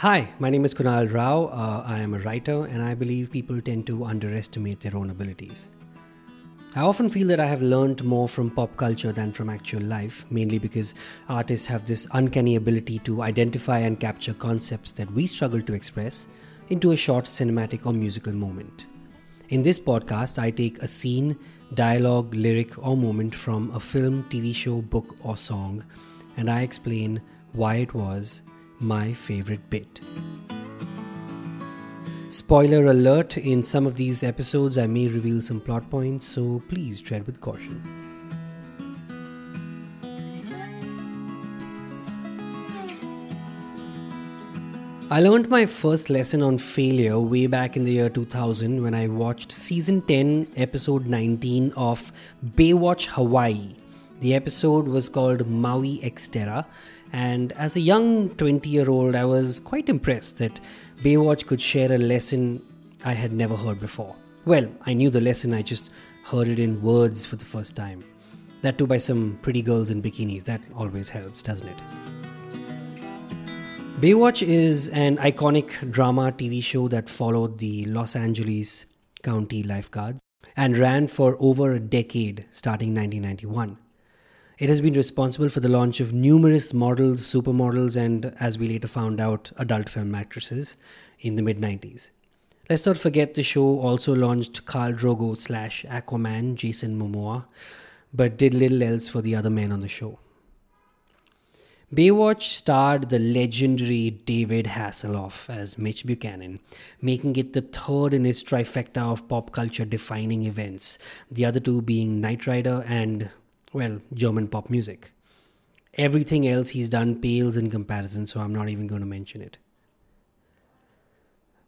Hi, my name is Kunal Rao. Uh, I am a writer, and I believe people tend to underestimate their own abilities. I often feel that I have learned more from pop culture than from actual life, mainly because artists have this uncanny ability to identify and capture concepts that we struggle to express into a short cinematic or musical moment. In this podcast, I take a scene, dialogue, lyric, or moment from a film, TV show, book, or song, and I explain why it was my favorite bit. Spoiler alert in some of these episodes, I may reveal some plot points, so please tread with caution. I learned my first lesson on failure way back in the year 2000 when I watched season 10, episode 19 of Baywatch Hawaii. The episode was called Maui Xterra, and as a young 20 year old, I was quite impressed that Baywatch could share a lesson I had never heard before. Well, I knew the lesson, I just heard it in words for the first time. That too by some pretty girls in bikinis. That always helps, doesn't it? Baywatch is an iconic drama TV show that followed the Los Angeles County lifeguards and ran for over a decade, starting 1991. It has been responsible for the launch of numerous models, supermodels, and, as we later found out, adult film actresses in the mid 90s. Let's not forget the show also launched Khal Drogo slash Aquaman, Jason Momoa, but did little else for the other men on the show. Baywatch starred the legendary David Hasselhoff as Mitch Buchanan, making it the third in his trifecta of pop culture defining events, the other two being Knight Rider and, well, German pop music. Everything else he's done pales in comparison, so I'm not even going to mention it.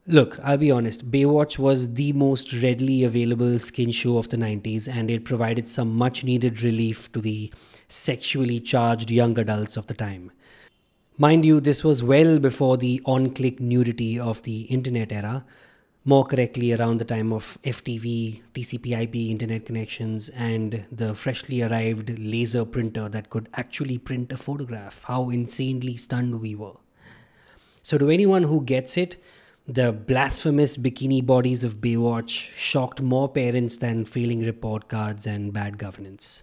Look, I'll be honest, Baywatch was the most readily available skin show of the 90s, and it provided some much needed relief to the sexually charged young adults of the time. Mind you, this was well before the on click nudity of the internet era, more correctly, around the time of FTV, TCP IP internet connections, and the freshly arrived laser printer that could actually print a photograph. How insanely stunned we were. So, to anyone who gets it, the blasphemous bikini bodies of Baywatch shocked more parents than failing report cards and bad governance.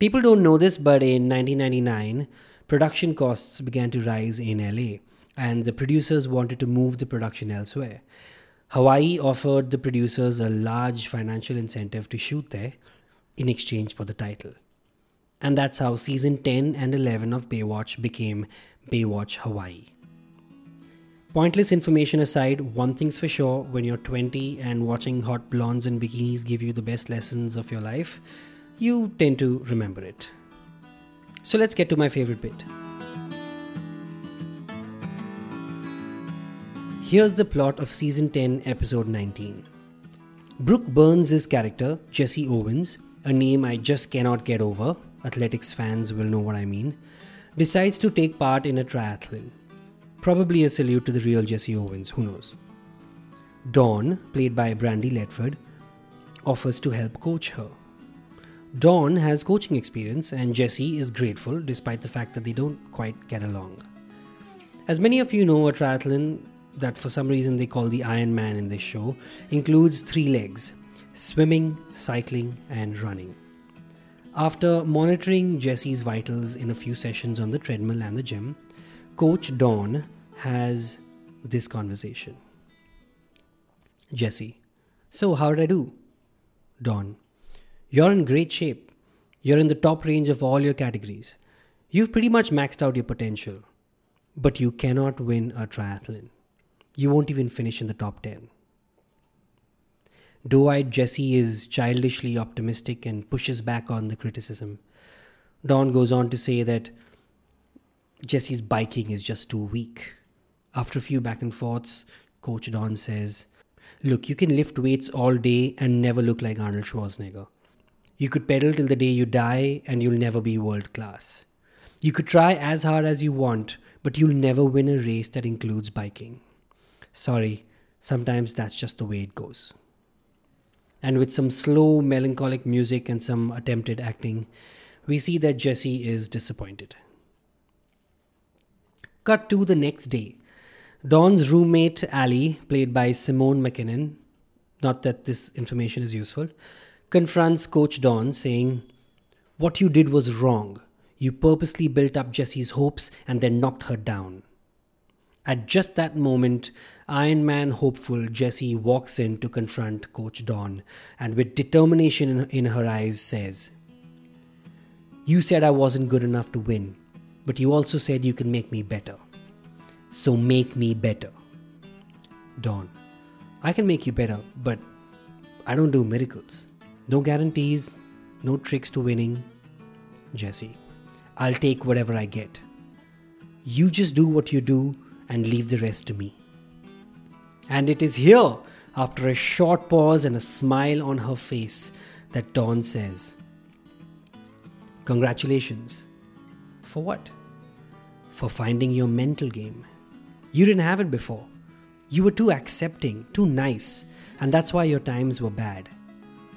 People don't know this, but in 1999, production costs began to rise in LA, and the producers wanted to move the production elsewhere. Hawaii offered the producers a large financial incentive to shoot there in exchange for the title. And that's how season 10 and 11 of Baywatch became Baywatch Hawaii. Pointless information aside, one thing's for sure when you're 20 and watching hot blondes in bikinis give you the best lessons of your life, you tend to remember it. So let's get to my favorite bit. Here's the plot of season 10, episode 19. Brooke Burns' character, Jesse Owens, a name I just cannot get over, athletics fans will know what I mean, decides to take part in a triathlon. Probably a salute to the real Jesse Owens, who knows. Dawn, played by Brandy Ledford, offers to help coach her. Dawn has coaching experience, and Jesse is grateful despite the fact that they don't quite get along. As many of you know, a triathlon that for some reason they call the Iron Man in this show includes three legs swimming, cycling, and running. After monitoring Jesse's vitals in a few sessions on the treadmill and the gym, Coach Dawn has this conversation. Jesse, so how did I do? Dawn, you're in great shape. You're in the top range of all your categories. You've pretty much maxed out your potential. But you cannot win a triathlon. You won't even finish in the top 10. Doe eyed Jesse is childishly optimistic and pushes back on the criticism. Dawn goes on to say that Jesse's biking is just too weak. After a few back and forths, Coach Dawn says, Look, you can lift weights all day and never look like Arnold Schwarzenegger. You could pedal till the day you die and you'll never be world class. You could try as hard as you want, but you'll never win a race that includes biking. Sorry, sometimes that's just the way it goes. And with some slow, melancholic music and some attempted acting, we see that Jesse is disappointed. Cut to the next day. Dawn's roommate, Ali, played by Simone McKinnon, not that this information is useful, confronts Coach Dawn, saying, What you did was wrong. You purposely built up Jesse's hopes and then knocked her down. At just that moment, Iron Man hopeful Jessie walks in to confront Coach Dawn and, with determination in her eyes, says, You said I wasn't good enough to win, but you also said you can make me better. So make me better. Dawn, I can make you better, but I don't do miracles. No guarantees, no tricks to winning. Jessie, I'll take whatever I get. You just do what you do and leave the rest to me. And it is here, after a short pause and a smile on her face, that Dawn says, Congratulations. For what? For finding your mental game. You didn't have it before. You were too accepting, too nice, and that's why your times were bad.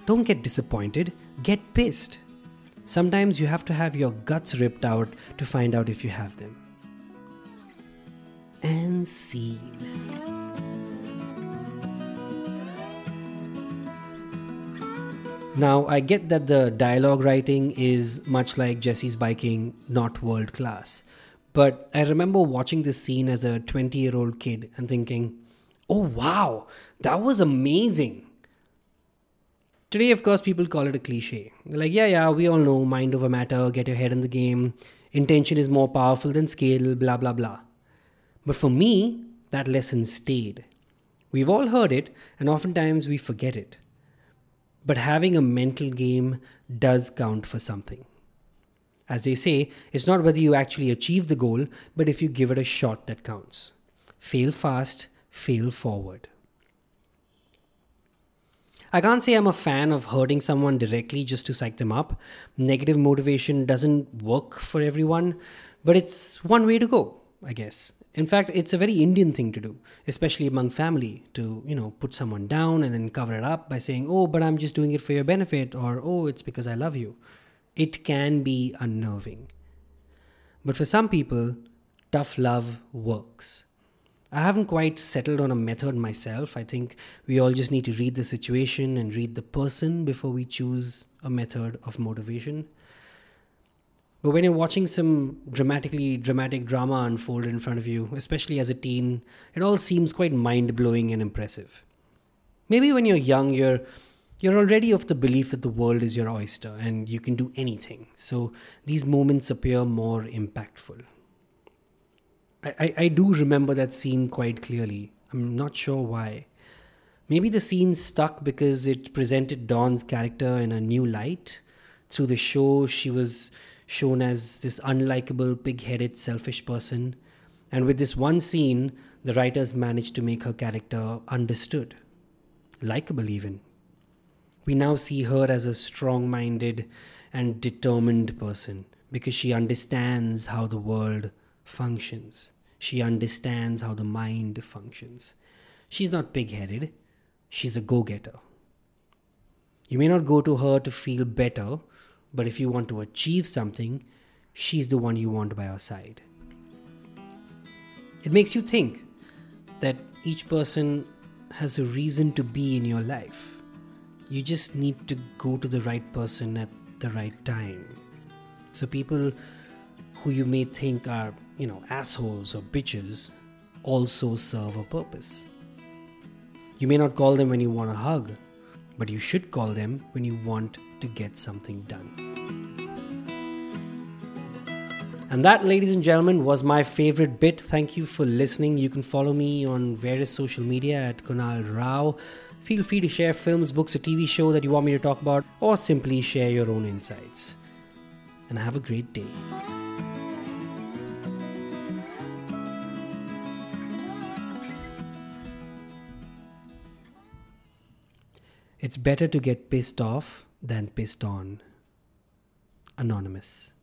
Don't get disappointed, get pissed. Sometimes you have to have your guts ripped out to find out if you have them. And scene. Now, I get that the dialogue writing is much like Jesse's biking, not world class. But I remember watching this scene as a 20 year old kid and thinking, oh wow, that was amazing. Today, of course, people call it a cliche. They're like, yeah, yeah, we all know mind over matter, get your head in the game, intention is more powerful than skill, blah, blah, blah. But for me, that lesson stayed. We've all heard it, and oftentimes we forget it. But having a mental game does count for something. As they say, it's not whether you actually achieve the goal, but if you give it a shot that counts. Fail fast, fail forward. I can't say I'm a fan of hurting someone directly just to psych them up. Negative motivation doesn't work for everyone, but it's one way to go, I guess. In fact, it's a very Indian thing to do, especially among family, to, you know, put someone down and then cover it up by saying, "Oh, but I'm just doing it for your benefit," or "Oh, it's because I love you." It can be unnerving. But for some people, tough love works. I haven't quite settled on a method myself. I think we all just need to read the situation and read the person before we choose a method of motivation. But when you're watching some dramatically dramatic drama unfold in front of you, especially as a teen, it all seems quite mind blowing and impressive. Maybe when you're young, you're you're already of the belief that the world is your oyster and you can do anything. So these moments appear more impactful. I, I, I do remember that scene quite clearly. I'm not sure why. Maybe the scene stuck because it presented Dawn's character in a new light. Through the show, she was shown as this unlikable, pig headed, selfish person. And with this one scene, the writers managed to make her character understood, likable even. We now see her as a strong minded and determined person because she understands how the world functions. She understands how the mind functions. She's not pig headed, she's a go getter. You may not go to her to feel better, but if you want to achieve something, she's the one you want by your side. It makes you think that each person has a reason to be in your life. You just need to go to the right person at the right time. So, people who you may think are, you know, assholes or bitches also serve a purpose. You may not call them when you want a hug, but you should call them when you want to get something done. And that, ladies and gentlemen, was my favorite bit. Thank you for listening. You can follow me on various social media at Kunal Rao. Feel free to share films, books, a TV show that you want me to talk about, or simply share your own insights. And have a great day. It's better to get pissed off than pissed on. Anonymous.